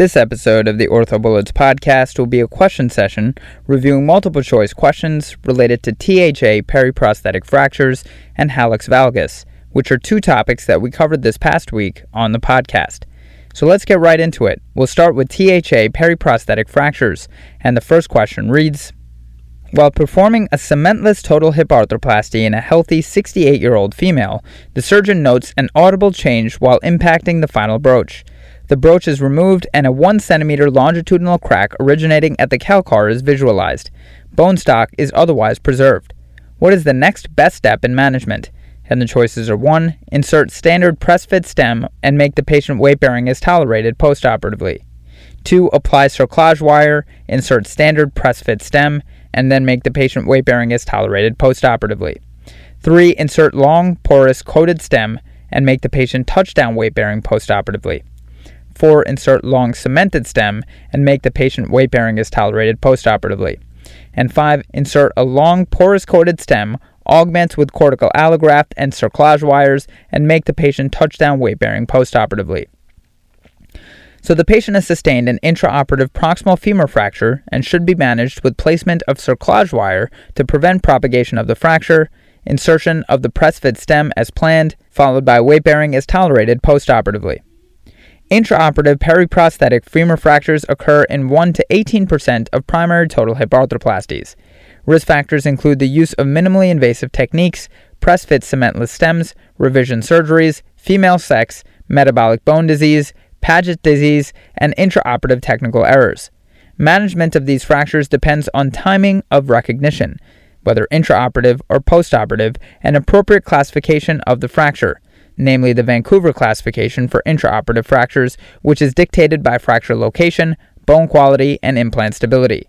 This episode of the OrthoBullets podcast will be a question session reviewing multiple choice questions related to THA periprosthetic fractures and hallux valgus, which are two topics that we covered this past week on the podcast. So let's get right into it. We'll start with THA periprosthetic fractures, and the first question reads While performing a cementless total hip arthroplasty in a healthy 68 year old female, the surgeon notes an audible change while impacting the final broach. The broach is removed and a 1 centimeter longitudinal crack originating at the calcar is visualized. Bone stock is otherwise preserved. What is the next best step in management? And the choices are 1. Insert standard press fit stem and make the patient weight bearing as tolerated postoperatively. 2. Apply cerclage wire, insert standard press fit stem, and then make the patient weight bearing as tolerated postoperatively. 3. Insert long, porous, coated stem and make the patient touchdown weight bearing postoperatively. 4. Insert long cemented stem and make the patient weight bearing as tolerated postoperatively. And 5. Insert a long porous coated stem, augment with cortical allograft and cerclage wires, and make the patient touchdown weight bearing postoperatively. So the patient has sustained an intraoperative proximal femur fracture and should be managed with placement of cerclage wire to prevent propagation of the fracture, insertion of the press fit stem as planned, followed by weight bearing as tolerated postoperatively. Intraoperative periprosthetic femur fractures occur in 1 to 18% of primary total hip arthroplasties. Risk factors include the use of minimally invasive techniques, press fit cementless stems, revision surgeries, female sex, metabolic bone disease, Paget disease, and intraoperative technical errors. Management of these fractures depends on timing of recognition, whether intraoperative or postoperative, and appropriate classification of the fracture namely the Vancouver classification for intraoperative fractures, which is dictated by fracture location, bone quality, and implant stability.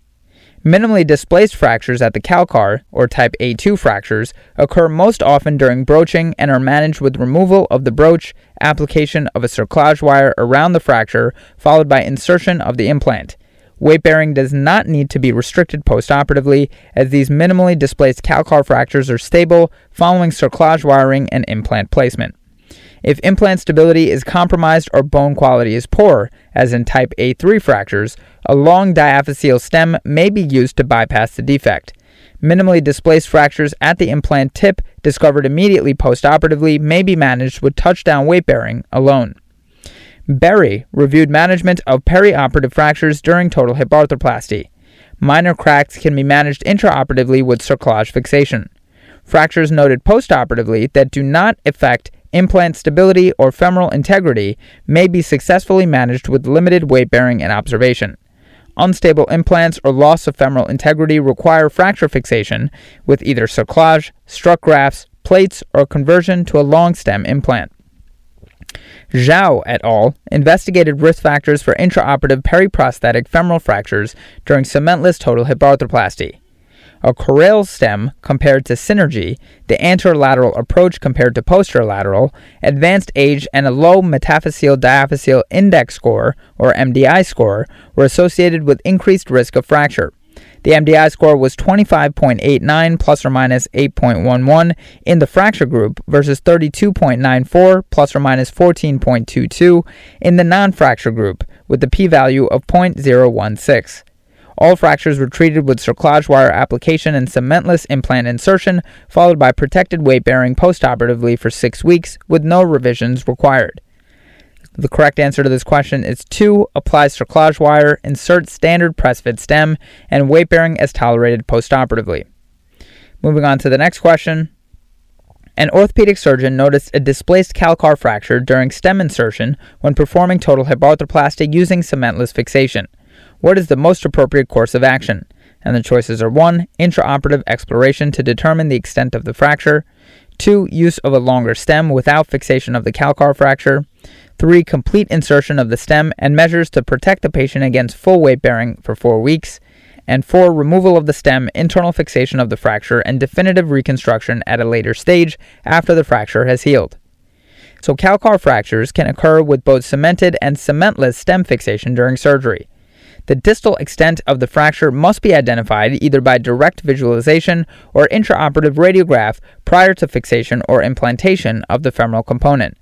Minimally displaced fractures at the calcar, or type A2 fractures, occur most often during broaching and are managed with removal of the broach, application of a cerclage wire around the fracture, followed by insertion of the implant. Weight bearing does not need to be restricted postoperatively, as these minimally displaced calcar fractures are stable following cerclage wiring and implant placement. If implant stability is compromised or bone quality is poor, as in type A3 fractures, a long diaphyseal stem may be used to bypass the defect. Minimally displaced fractures at the implant tip discovered immediately postoperatively may be managed with touchdown weight bearing alone. Berry reviewed management of perioperative fractures during total hip arthroplasty. Minor cracks can be managed intraoperatively with cerclage fixation. Fractures noted postoperatively that do not affect implant stability, or femoral integrity may be successfully managed with limited weight bearing and observation. Unstable implants or loss of femoral integrity require fracture fixation with either cerclage, strut grafts, plates, or conversion to a long stem implant. Zhao et al. investigated risk factors for intraoperative periprosthetic femoral fractures during cementless total hip arthroplasty a Corail stem compared to synergy, the anterolateral approach compared to posterolateral, advanced age, and a low metaphyseal diaphyseal index score, or MDI score, were associated with increased risk of fracture. The MDI score was 25.89 plus or minus 8.11 in the fracture group versus 32.94 plus or minus 14.22 in the non fracture group, with the p value of 0.016. All fractures were treated with cerclage wire application and cementless implant insertion, followed by protected weight bearing postoperatively for six weeks with no revisions required. The correct answer to this question is 2. Apply cerclage wire, insert standard press fit stem, and weight bearing as tolerated postoperatively. Moving on to the next question. An orthopedic surgeon noticed a displaced calcar fracture during stem insertion when performing total hip arthroplasty using cementless fixation. What is the most appropriate course of action? And the choices are 1. Intraoperative exploration to determine the extent of the fracture. 2. Use of a longer stem without fixation of the calcar fracture. 3. Complete insertion of the stem and measures to protect the patient against full weight bearing for 4 weeks. And 4. Removal of the stem, internal fixation of the fracture, and definitive reconstruction at a later stage after the fracture has healed. So, calcar fractures can occur with both cemented and cementless stem fixation during surgery. The distal extent of the fracture must be identified either by direct visualization or intraoperative radiograph prior to fixation or implantation of the femoral component.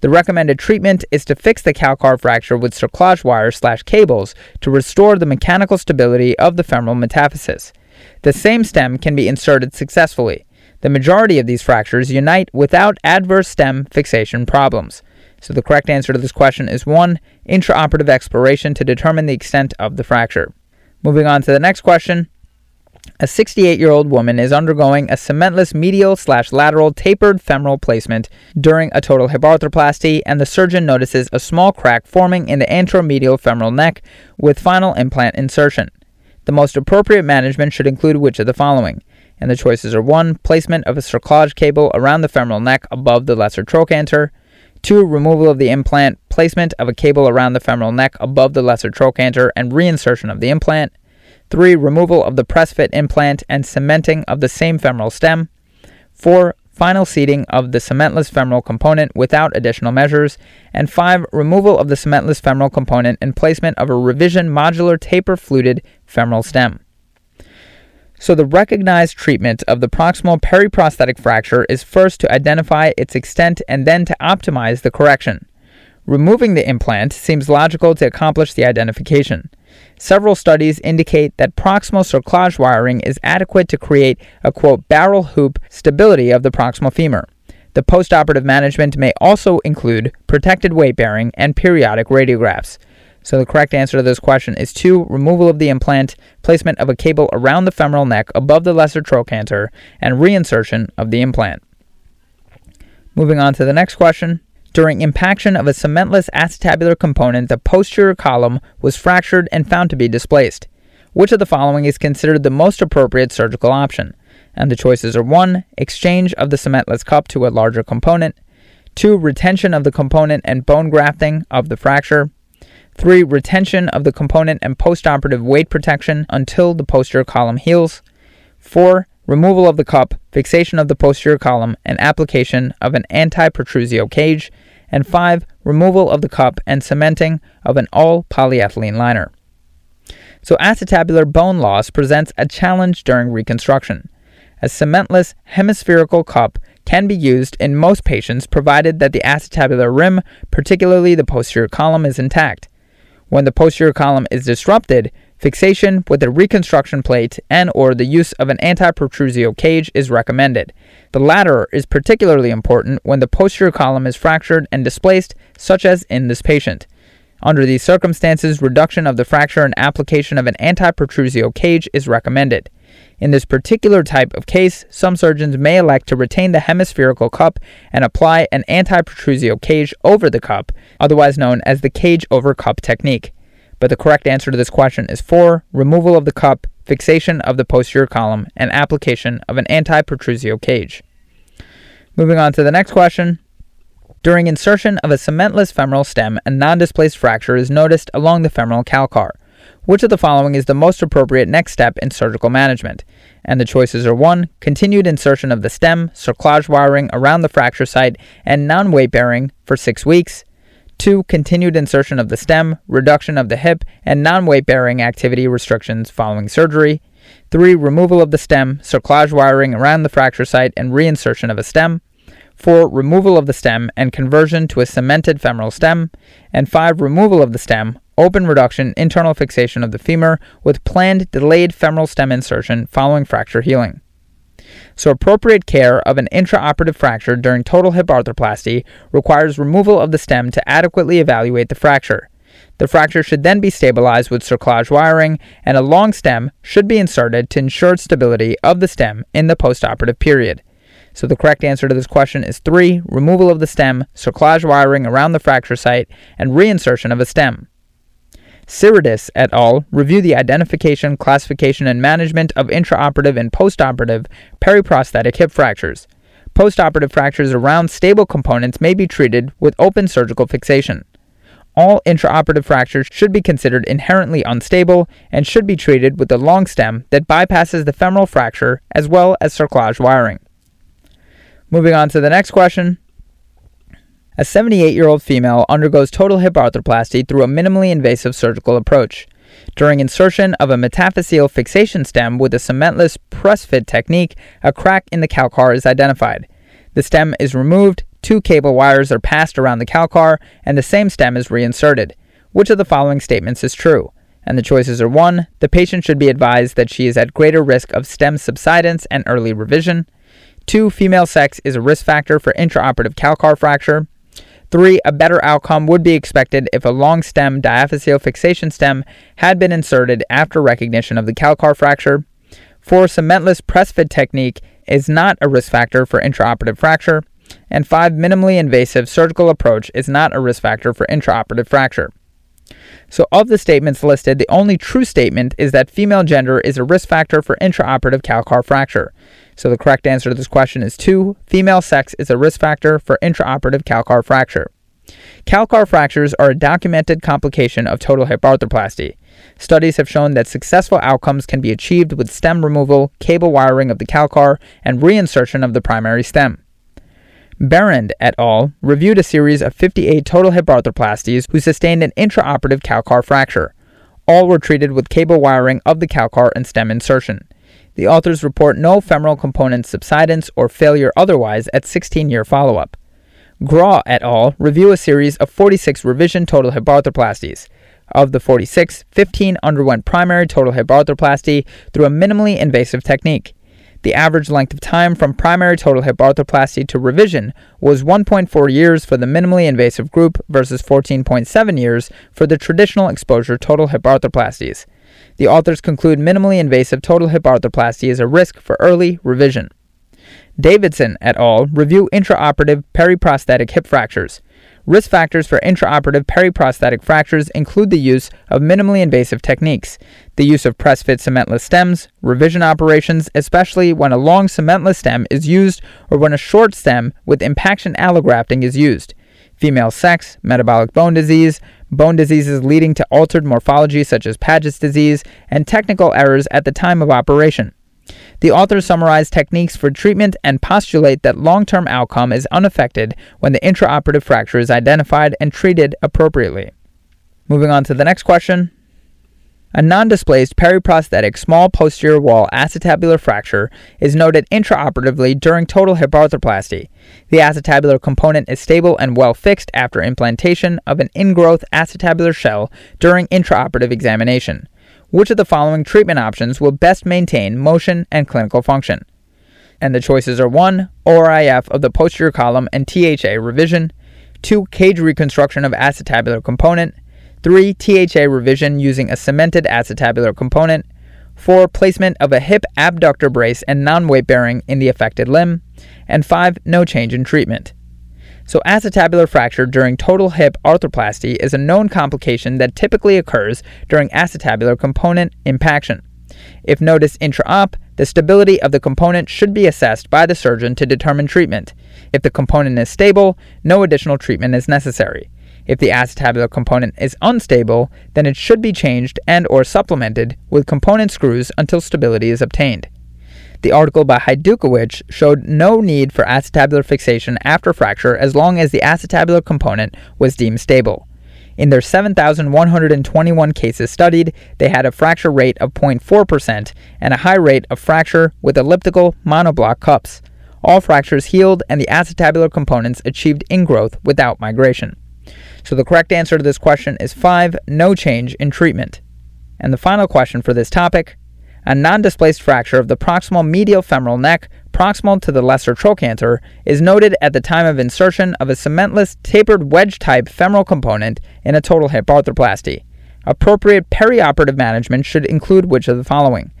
The recommended treatment is to fix the calcar fracture with cerclage wire slash cables to restore the mechanical stability of the femoral metaphysis. The same stem can be inserted successfully. The majority of these fractures unite without adverse stem fixation problems. So the correct answer to this question is 1. Intraoperative exploration to determine the extent of the fracture. Moving on to the next question. A 68 year old woman is undergoing a cementless medial slash lateral tapered femoral placement during a total hip arthroplasty, and the surgeon notices a small crack forming in the anteromedial femoral neck with final implant insertion. The most appropriate management should include which of the following? And the choices are 1. Placement of a cerclage cable around the femoral neck above the lesser trochanter. 2. Removal of the implant, placement of a cable around the femoral neck above the lesser trochanter, and reinsertion of the implant. 3. Removal of the press fit implant and cementing of the same femoral stem. 4. Final seating of the cementless femoral component without additional measures. And 5. Removal of the cementless femoral component and placement of a revision modular taper fluted femoral stem. So, the recognized treatment of the proximal periprosthetic fracture is first to identify its extent and then to optimize the correction. Removing the implant seems logical to accomplish the identification. Several studies indicate that proximal cerclage wiring is adequate to create a quote barrel hoop stability of the proximal femur. The postoperative management may also include protected weight bearing and periodic radiographs. So the correct answer to this question is 2. Removal of the implant, placement of a cable around the femoral neck above the lesser trochanter, and reinsertion of the implant. Moving on to the next question. During impaction of a cementless acetabular component, the posterior column was fractured and found to be displaced. Which of the following is considered the most appropriate surgical option? And the choices are 1. Exchange of the cementless cup to a larger component, 2. Retention of the component and bone grafting of the fracture, 3. Retention of the component and postoperative weight protection until the posterior column heals, 4 removal of the cup, fixation of the posterior column, and application of an anti-protrusio cage, and 5. Removal of the cup and cementing of an all polyethylene liner. So, acetabular bone loss presents a challenge during reconstruction. A cementless hemispherical cup can be used in most patients provided that the acetabular rim, particularly the posterior column, is intact. When the posterior column is disrupted, Fixation with a reconstruction plate and or the use of an anti-protrusio cage is recommended. The latter is particularly important when the posterior column is fractured and displaced, such as in this patient. Under these circumstances, reduction of the fracture and application of an anti-protrusio cage is recommended. In this particular type of case, some surgeons may elect to retain the hemispherical cup and apply an anti-protrusio cage over the cup, otherwise known as the cage over cup technique but the correct answer to this question is 4. Removal of the cup, fixation of the posterior column, and application of an anti-protrusio cage. Moving on to the next question. During insertion of a cementless femoral stem, a non-displaced fracture is noticed along the femoral calcar. Which of the following is the most appropriate next step in surgical management? And the choices are 1. Continued insertion of the stem, cerclage wiring around the fracture site, and non weight bearing for 6 weeks. 2. Continued insertion of the stem, reduction of the hip, and non weight bearing activity restrictions following surgery. 3. Removal of the stem, cerclage wiring around the fracture site, and reinsertion of a stem. 4. Removal of the stem and conversion to a cemented femoral stem. And 5. Removal of the stem, open reduction, internal fixation of the femur with planned delayed femoral stem insertion following fracture healing. So, appropriate care of an intraoperative fracture during total hip arthroplasty requires removal of the stem to adequately evaluate the fracture. The fracture should then be stabilized with cerclage wiring, and a long stem should be inserted to ensure stability of the stem in the postoperative period. So the correct answer to this question is 3. Removal of the stem, cerclage wiring around the fracture site, and reinsertion of a stem. Tsiridis et al. review the identification, classification, and management of intraoperative and postoperative periprosthetic hip fractures. Postoperative fractures around stable components may be treated with open surgical fixation. All intraoperative fractures should be considered inherently unstable and should be treated with a long stem that bypasses the femoral fracture as well as cerclage wiring. Moving on to the next question. A 78 year old female undergoes total hip arthroplasty through a minimally invasive surgical approach. During insertion of a metaphyseal fixation stem with a cementless press fit technique, a crack in the calcar is identified. The stem is removed, two cable wires are passed around the calcar and the same stem is reinserted. Which of the following statements is true? And the choices are 1. The patient should be advised that she is at greater risk of stem subsidence and early revision. 2. Female sex is a risk factor for intraoperative calcar fracture. 3. A better outcome would be expected if a long stem diaphyseal fixation stem had been inserted after recognition of the calcar fracture. 4. Cementless press fit technique is not a risk factor for intraoperative fracture. And 5. Minimally invasive surgical approach is not a risk factor for intraoperative fracture. So, of the statements listed, the only true statement is that female gender is a risk factor for intraoperative calcar fracture. So, the correct answer to this question is 2. Female sex is a risk factor for intraoperative calcar fracture. Calcar fractures are a documented complication of total hip arthroplasty. Studies have shown that successful outcomes can be achieved with stem removal, cable wiring of the calcar, and reinsertion of the primary stem. Berend et al. reviewed a series of 58 total hip arthroplasties who sustained an intraoperative calcar fracture. All were treated with cable wiring of the calcar and stem insertion. The authors report no femoral component subsidence or failure otherwise at 16 year follow up. Graw et al. review a series of 46 revision total hip arthroplasties. Of the 46, 15 underwent primary total hip arthroplasty through a minimally invasive technique. The average length of time from primary total hip arthroplasty to revision was 1.4 years for the minimally invasive group versus 14.7 years for the traditional exposure total hip arthroplasties. The authors conclude minimally invasive total hip arthroplasty is a risk for early revision. Davidson et al. review intraoperative periprosthetic hip fractures. Risk factors for intraoperative periprosthetic fractures include the use of minimally invasive techniques, the use of press fit cementless stems, revision operations, especially when a long cementless stem is used or when a short stem with impaction allografting is used, female sex, metabolic bone disease, bone diseases leading to altered morphology such as Paget's disease, and technical errors at the time of operation. The authors summarize techniques for treatment and postulate that long term outcome is unaffected when the intraoperative fracture is identified and treated appropriately. Moving on to the next question. A non displaced periprosthetic small posterior wall acetabular fracture is noted intraoperatively during total hip arthroplasty. The acetabular component is stable and well fixed after implantation of an ingrowth acetabular shell during intraoperative examination. Which of the following treatment options will best maintain motion and clinical function? And the choices are 1. ORIF of the posterior column and THA revision, 2. Cage reconstruction of acetabular component, 3. THA revision using a cemented acetabular component, 4. Placement of a hip abductor brace and non weight bearing in the affected limb, and 5. No change in treatment. So, acetabular fracture during total hip arthroplasty is a known complication that typically occurs during acetabular component impaction. If noticed intra-op, the stability of the component should be assessed by the surgeon to determine treatment. If the component is stable, no additional treatment is necessary. If the acetabular component is unstable, then it should be changed and or supplemented with component screws until stability is obtained. The article by Haidukewych showed no need for acetabular fixation after fracture as long as the acetabular component was deemed stable. In their 7,121 cases studied, they had a fracture rate of 0.4% and a high rate of fracture with elliptical monoblock cups. All fractures healed and the acetabular components achieved ingrowth without migration. So the correct answer to this question is 5, no change in treatment. And the final question for this topic a non displaced fracture of the proximal medial femoral neck, proximal to the lesser trochanter, is noted at the time of insertion of a cementless tapered wedge type femoral component in a total hip arthroplasty. Appropriate perioperative management should include which of the following?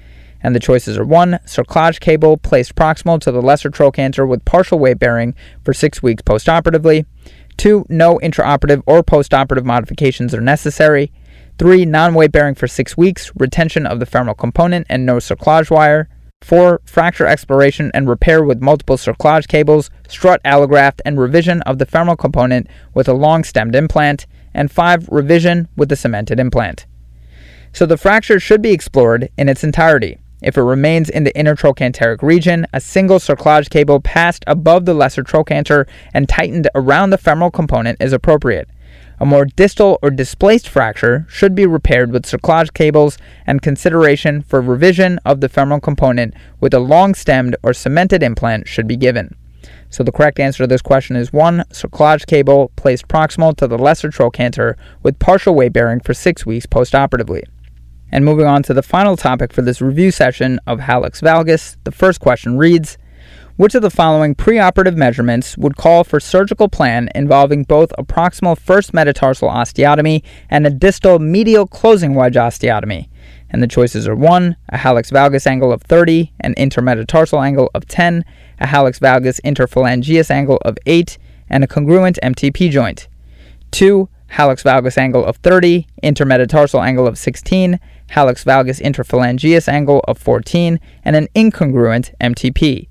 And the choices are 1. Cerclage cable placed proximal to the lesser trochanter with partial weight bearing for 6 weeks postoperatively. 2. No intraoperative or postoperative modifications are necessary. Three, non weight bearing for six weeks, retention of the femoral component, and no cerclage wire. Four, fracture exploration and repair with multiple cerclage cables, strut allograft, and revision of the femoral component with a long stemmed implant. And five, revision with the cemented implant. So the fracture should be explored in its entirety. If it remains in the intertrochanteric region, a single cerclage cable passed above the lesser trochanter and tightened around the femoral component is appropriate. A more distal or displaced fracture should be repaired with cerclage cables and consideration for revision of the femoral component with a long stemmed or cemented implant should be given. So the correct answer to this question is 1. Cerclage cable placed proximal to the lesser trochanter with partial weight bearing for 6 weeks postoperatively. And moving on to the final topic for this review session of hallux valgus, the first question reads Which of the following preoperative measurements would call for surgical plan involving both a proximal first metatarsal osteotomy and a distal medial closing wedge osteotomy? And the choices are 1. A hallux valgus angle of 30, an intermetatarsal angle of 10, a hallux valgus interphalangeus angle of 8, and a congruent MTP joint. 2. Hallux valgus angle of 30, intermetatarsal angle of 16, hallux valgus interphalangeus angle of 14, and an incongruent MTP.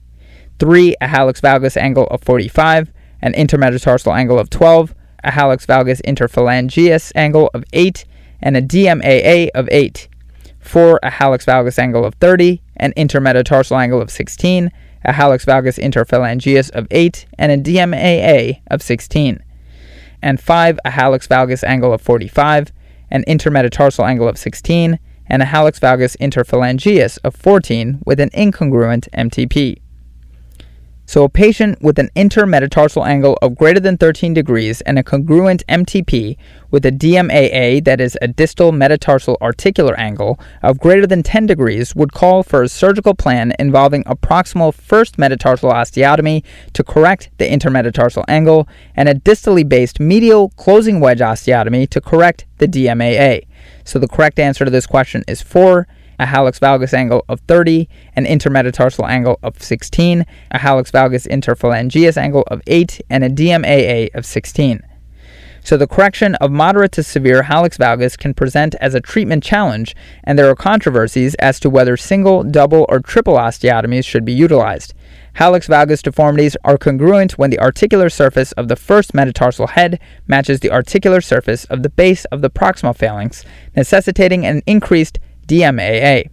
3. A hallux valgus angle of 45, an intermetatarsal angle of 12, a hallux valgus interphalangeus angle of 8, and a DMAA of 8. 4. A hallux valgus angle of 30, an intermetatarsal angle of 16, a hallux valgus interphalangeus of 8, and a DMAA of 16. And 5. A hallux valgus angle of 45, an intermetatarsal angle of 16, and a hallux valgus interphalangeus of 14 with an incongruent MTP. So a patient with an intermetatarsal angle of greater than 13 degrees and a congruent MTP with a DMAA, that is a distal metatarsal articular angle, of greater than 10 degrees would call for a surgical plan involving a proximal first metatarsal osteotomy to correct the intermetatarsal angle and a distally based medial closing wedge osteotomy to correct the DMAA. So the correct answer to this question is 4 a hallux valgus angle of 30, an intermetatarsal angle of 16, a hallux valgus interphalangeus angle of 8, and a DMAA of 16. So the correction of moderate to severe hallux valgus can present as a treatment challenge, and there are controversies as to whether single, double, or triple osteotomies should be utilized. Hallux valgus deformities are congruent when the articular surface of the first metatarsal head matches the articular surface of the base of the proximal phalanx, necessitating an increased DMAA.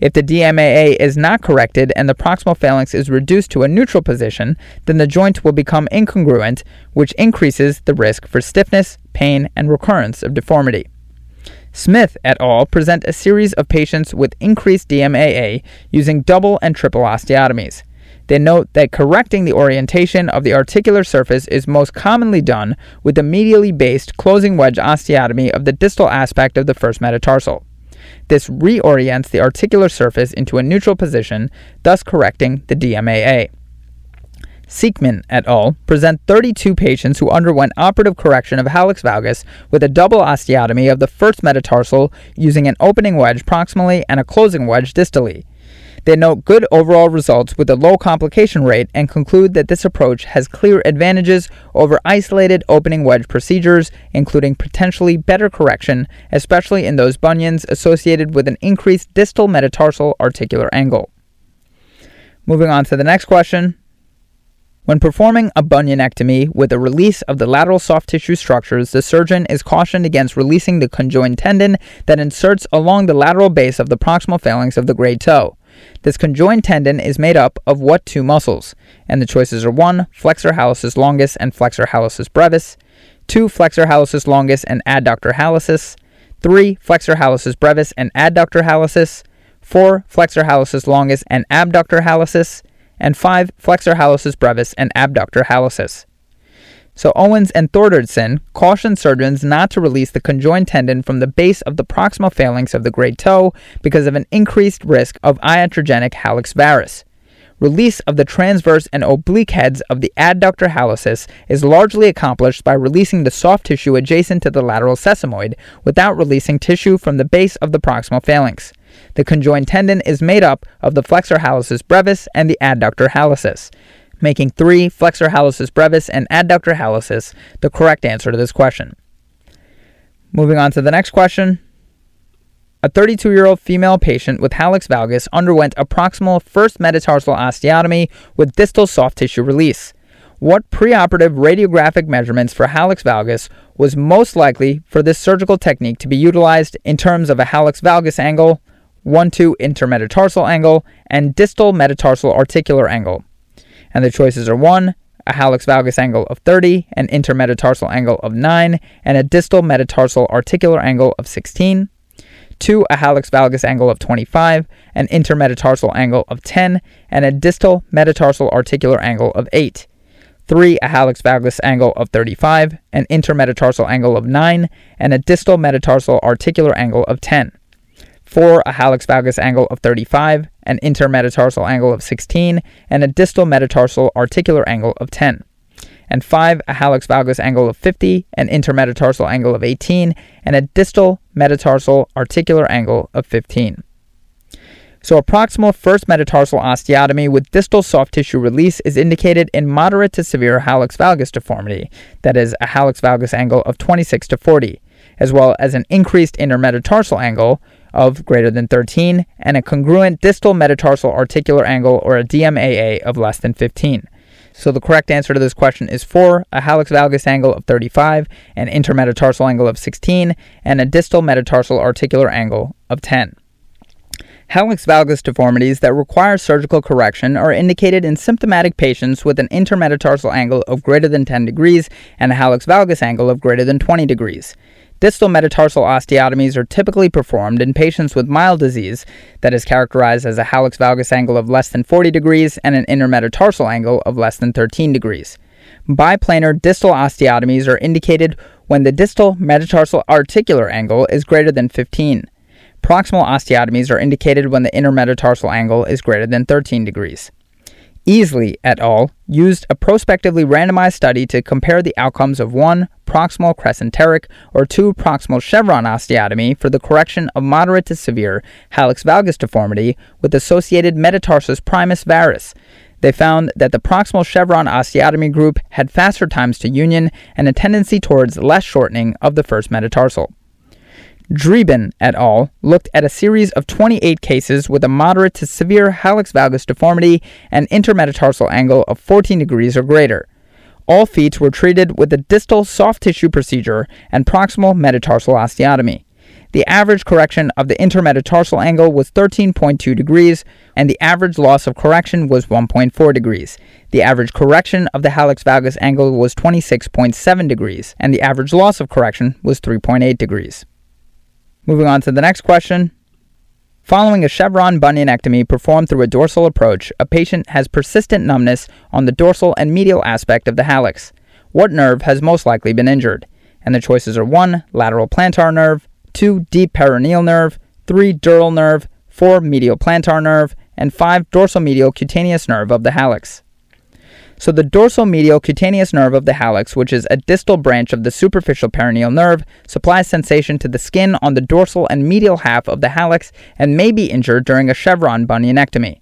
If the DMAA is not corrected and the proximal phalanx is reduced to a neutral position, then the joint will become incongruent, which increases the risk for stiffness, pain, and recurrence of deformity. Smith et al. present a series of patients with increased DMAA using double and triple osteotomies. They note that correcting the orientation of the articular surface is most commonly done with the medially based closing wedge osteotomy of the distal aspect of the first metatarsal. This reorients the articular surface into a neutral position, thus correcting the DMAA. Siekman et al. present 32 patients who underwent operative correction of hallux valgus with a double osteotomy of the first metatarsal using an opening wedge proximally and a closing wedge distally. They note good overall results with a low complication rate and conclude that this approach has clear advantages over isolated opening wedge procedures, including potentially better correction, especially in those bunions associated with an increased distal metatarsal articular angle. Moving on to the next question. When performing a bunionectomy with a release of the lateral soft tissue structures, the surgeon is cautioned against releasing the conjoined tendon that inserts along the lateral base of the proximal phalanx of the great toe. This conjoined tendon is made up of what two muscles? And the choices are 1. Flexor hallucis longus and flexor hallucis brevis, 2. Flexor hallucis longus and adductor hallucis, 3. Flexor hallucis brevis and adductor hallucis, 4. Flexor hallucis longus and abductor hallucis, and 5. Flexor hallucis brevis and abductor hallucis. So Owens and Thordarson cautioned surgeons not to release the conjoined tendon from the base of the proximal phalanx of the great toe because of an increased risk of iatrogenic hallux varus. Release of the transverse and oblique heads of the adductor hallucis is largely accomplished by releasing the soft tissue adjacent to the lateral sesamoid without releasing tissue from the base of the proximal phalanx. The conjoined tendon is made up of the flexor hallucis brevis and the adductor hallucis making 3 flexor hallucis brevis and adductor hallucis the correct answer to this question. Moving on to the next question. A 32 year old female patient with hallux valgus underwent a proximal first metatarsal osteotomy with distal soft tissue release. What preoperative radiographic measurements for hallux valgus was most likely for this surgical technique to be utilized in terms of a hallux valgus angle, 1 2 intermetatarsal angle, and distal metatarsal articular angle? And the choices are 1. A hallux valgus angle of 30, an intermetatarsal angle of 9, and a distal metatarsal articular angle of 16. 2. A hallux valgus angle of 25, an intermetatarsal angle of 10, and a distal metatarsal articular angle of 8. 3. A hallux valgus angle of 35, an intermetatarsal angle of 9, and a distal metatarsal articular angle of 10. 4. A hallux valgus angle of 35, an intermetatarsal angle of 16, and a distal metatarsal articular angle of 10 and 5 a hallux valgus angle of 50, an intermetatarsal angle of 18, and a distal metatarsal articular angle of 15. So, a proximal first metatarsal osteotomy with distal soft tissue release is indicated in moderate to severe hallux valgus deformity, that is, a hallux valgus angle of 26 to 40, as well as an increased intermetatarsal angle of greater than 13 and a congruent distal metatarsal articular angle or a DMAA of less than 15. So the correct answer to this question is 4, a hallux valgus angle of 35, an intermetatarsal angle of 16, and a distal metatarsal articular angle of 10. Hallux valgus deformities that require surgical correction are indicated in symptomatic patients with an intermetatarsal angle of greater than 10 degrees and a hallux valgus angle of greater than 20 degrees. Distal metatarsal osteotomies are typically performed in patients with mild disease that is characterized as a hallux valgus angle of less than 40 degrees and an intermetatarsal angle of less than 13 degrees. Biplanar distal osteotomies are indicated when the distal metatarsal articular angle is greater than 15. Proximal osteotomies are indicated when the intermetatarsal angle is greater than 13 degrees. Easley et al. used a prospectively randomized study to compare the outcomes of one proximal crescenteric or two proximal chevron osteotomy for the correction of moderate to severe hallux valgus deformity with associated metatarsus primus varus. They found that the proximal chevron osteotomy group had faster times to union and a tendency towards less shortening of the first metatarsal. Dreeben et al. looked at a series of 28 cases with a moderate to severe hallux valgus deformity and intermetatarsal angle of 14 degrees or greater. All feet were treated with a distal soft tissue procedure and proximal metatarsal osteotomy. The average correction of the intermetatarsal angle was 13.2 degrees, and the average loss of correction was 1.4 degrees. The average correction of the hallux valgus angle was 26.7 degrees, and the average loss of correction was 3.8 degrees. Moving on to the next question. Following a chevron bunionectomy performed through a dorsal approach, a patient has persistent numbness on the dorsal and medial aspect of the hallux. What nerve has most likely been injured? And the choices are 1. Lateral plantar nerve, 2. Deep peroneal nerve, 3. Sural nerve, 4. Medial plantar nerve, and 5. Dorsal medial cutaneous nerve of the hallux. So the dorsal medial cutaneous nerve of the hallux, which is a distal branch of the superficial peroneal nerve, supplies sensation to the skin on the dorsal and medial half of the hallux and may be injured during a chevron bunionectomy.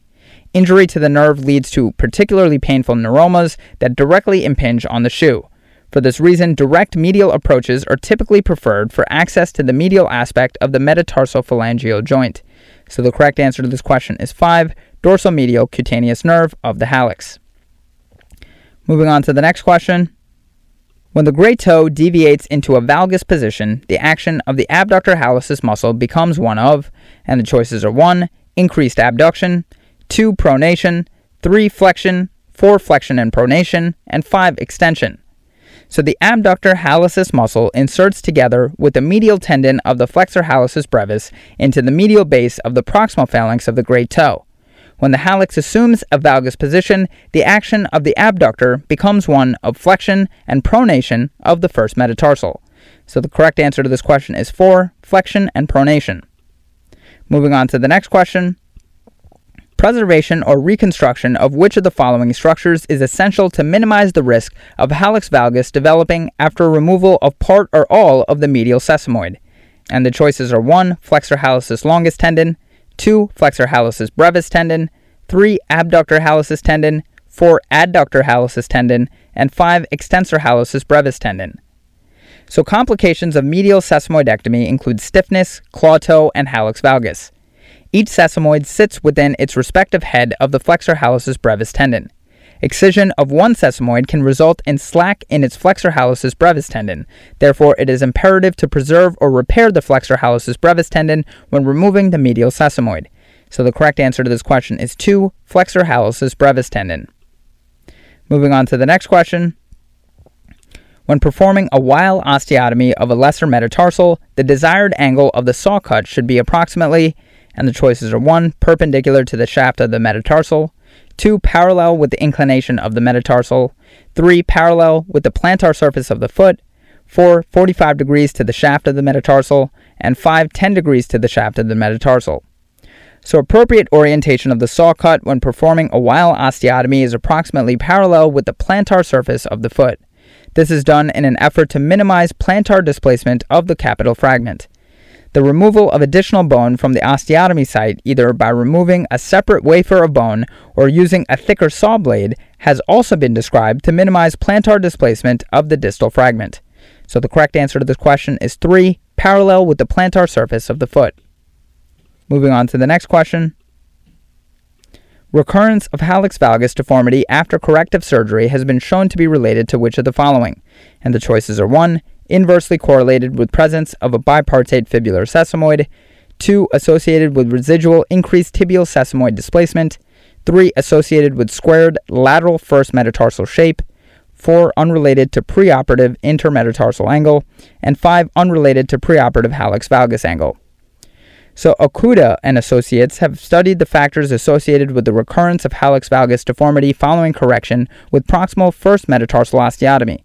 Injury to the nerve leads to particularly painful neuromas that directly impinge on the shoe. For this reason, direct medial approaches are typically preferred for access to the medial aspect of the metatarsophalangeal joint. So the correct answer to this question is 5, dorsal medial cutaneous nerve of the hallux. Moving on to the next question. When the great toe deviates into a valgus position, the action of the abductor hallucis muscle becomes one of, and the choices are 1. Increased abduction, 2. Pronation, 3. Flexion, 4. Flexion and pronation, and 5. Extension. So the abductor hallucis muscle inserts together with the medial tendon of the flexor hallucis brevis into the medial base of the proximal phalanx of the great toe. When the hallux assumes a valgus position, the action of the abductor becomes one of flexion and pronation of the first metatarsal. So the correct answer to this question is 4, flexion and pronation. Moving on to the next question. Preservation or reconstruction of which of the following structures is essential to minimize the risk of hallux valgus developing after removal of part or all of the medial sesamoid? And the choices are 1. Flexor hallucis longus tendon, 2. Flexor hallucis brevis tendon, 3. Abductor hallucis tendon, 4. Adductor hallucis tendon, and 5. Extensor hallucis brevis tendon. So, complications of medial sesamoidectomy include stiffness, claw toe, and hallux valgus. Each sesamoid sits within its respective head of the flexor hallucis brevis tendon. Excision of one sesamoid can result in slack in its flexor hallucis brevis tendon. Therefore, it is imperative to preserve or repair the flexor hallucis brevis tendon when removing the medial sesamoid. So the correct answer to this question is 2, flexor hallucis brevis tendon. Moving on to the next question. When performing a Weil osteotomy of a lesser metatarsal, the desired angle of the saw cut should be approximately, and the choices are 1, perpendicular to the shaft of the metatarsal, 2. Parallel with the inclination of the metatarsal. 3. Parallel with the plantar surface of the foot. 4. 45 degrees to the shaft of the metatarsal. And 5. 10 degrees to the shaft of the metatarsal. So, appropriate orientation of the saw cut when performing a Weil osteotomy is approximately parallel with the plantar surface of the foot. This is done in an effort to minimize plantar displacement of the capital fragment. The removal of additional bone from the osteotomy site, either by removing a separate wafer of bone or using a thicker saw blade, has also been described to minimize plantar displacement of the distal fragment. So the correct answer to this question is 3, parallel with the plantar surface of the foot. Moving on to the next question. Recurrence of hallux valgus deformity after corrective surgery has been shown to be related to which of the following? And the choices are 1 inversely correlated with presence of a bipartite fibular sesamoid, 2. associated with residual increased tibial sesamoid displacement, 3. associated with squared lateral first metatarsal shape, 4. unrelated to preoperative intermetatarsal angle, and 5. unrelated to preoperative hallux valgus angle. So Okuda and associates have studied the factors associated with the recurrence of hallux valgus deformity following correction with proximal first metatarsal osteotomy.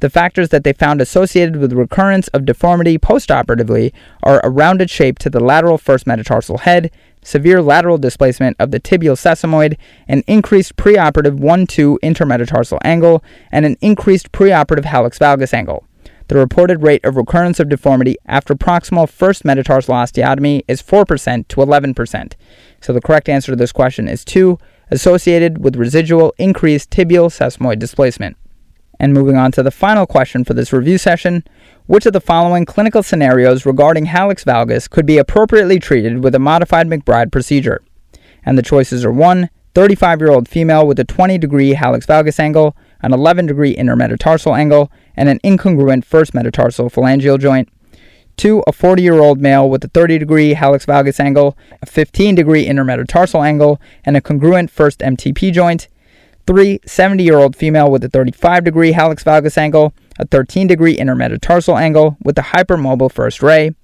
The factors that they found associated with recurrence of deformity postoperatively are a rounded shape to the lateral first metatarsal head, severe lateral displacement of the tibial sesamoid, an increased preoperative 1 2 intermetatarsal angle, and an increased preoperative hallux valgus angle. The reported rate of recurrence of deformity after proximal first metatarsal osteotomy is 4% to 11%. So the correct answer to this question is 2, associated with residual increased tibial sesamoid displacement. And moving on to the final question for this review session which of the following clinical scenarios regarding hallux valgus could be appropriately treated with a modified McBride procedure? And the choices are 1. 35 year old female with a 20 degree hallux valgus angle, an 11 degree intermetatarsal angle, and an incongruent first metatarsal phalangeal joint. 2. A 40 year old male with a 30 degree hallux valgus angle, a 15 degree intermetatarsal angle, and a congruent first MTP joint. Three, 70 year old female with a 35 degree hallux valgus angle, a 13 degree intermetatarsal angle with a hypermobile first ray.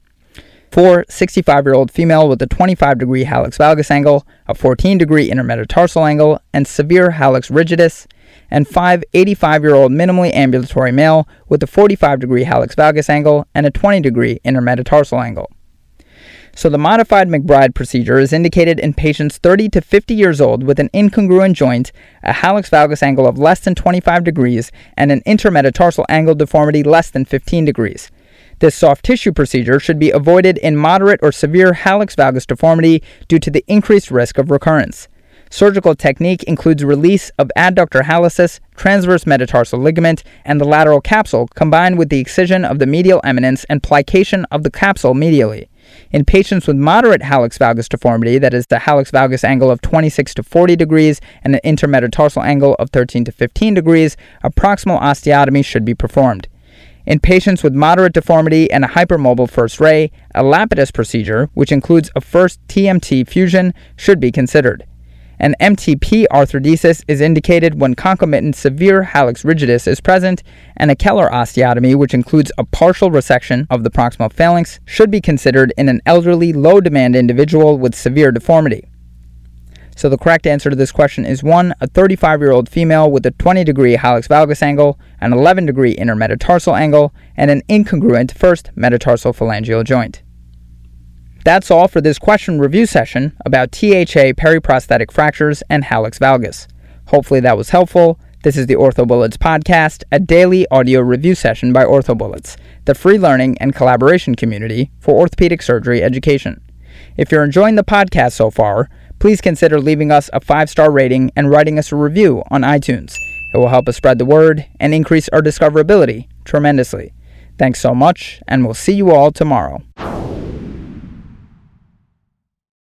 Four, 65 year old female with a 25 degree hallux valgus angle, a 14 degree intermetatarsal angle, and severe hallux rigidus. And five, 85 year old minimally ambulatory male with a 45 degree hallux valgus angle and a 20 degree intermetatarsal angle. So the modified McBride procedure is indicated in patients 30 to 50 years old with an incongruent joint, a hallux valgus angle of less than 25 degrees, and an intermetatarsal angle deformity less than 15 degrees. This soft tissue procedure should be avoided in moderate or severe hallux valgus deformity due to the increased risk of recurrence. Surgical technique includes release of adductor hallucis, transverse metatarsal ligament, and the lateral capsule, combined with the excision of the medial eminence and plication of the capsule medially. In patients with moderate hallux valgus deformity, that is the hallux valgus angle of 26 to 40 degrees and an intermetatarsal angle of 13 to 15 degrees, a proximal osteotomy should be performed. In patients with moderate deformity and a hypermobile first ray, a Lapidus procedure, which includes a first TMT fusion, should be considered. An MTP arthrodesis is indicated when concomitant severe hallux rigidus is present, and a Keller osteotomy, which includes a partial resection of the proximal phalanx, should be considered in an elderly, low demand individual with severe deformity. So the correct answer to this question is 1. A 35 year old female with a 20 degree hallux valgus angle, an 11 degree intermetatarsal angle, and an incongruent first metatarsal phalangeal joint. That's all for this question review session about THA periprosthetic fractures and hallux valgus. Hopefully that was helpful. This is the OrthoBullets podcast, a daily audio review session by OrthoBullets, the free learning and collaboration community for orthopedic surgery education. If you're enjoying the podcast so far, please consider leaving us a five star rating and writing us a review on iTunes. It will help us spread the word and increase our discoverability tremendously. Thanks so much, and we'll see you all tomorrow.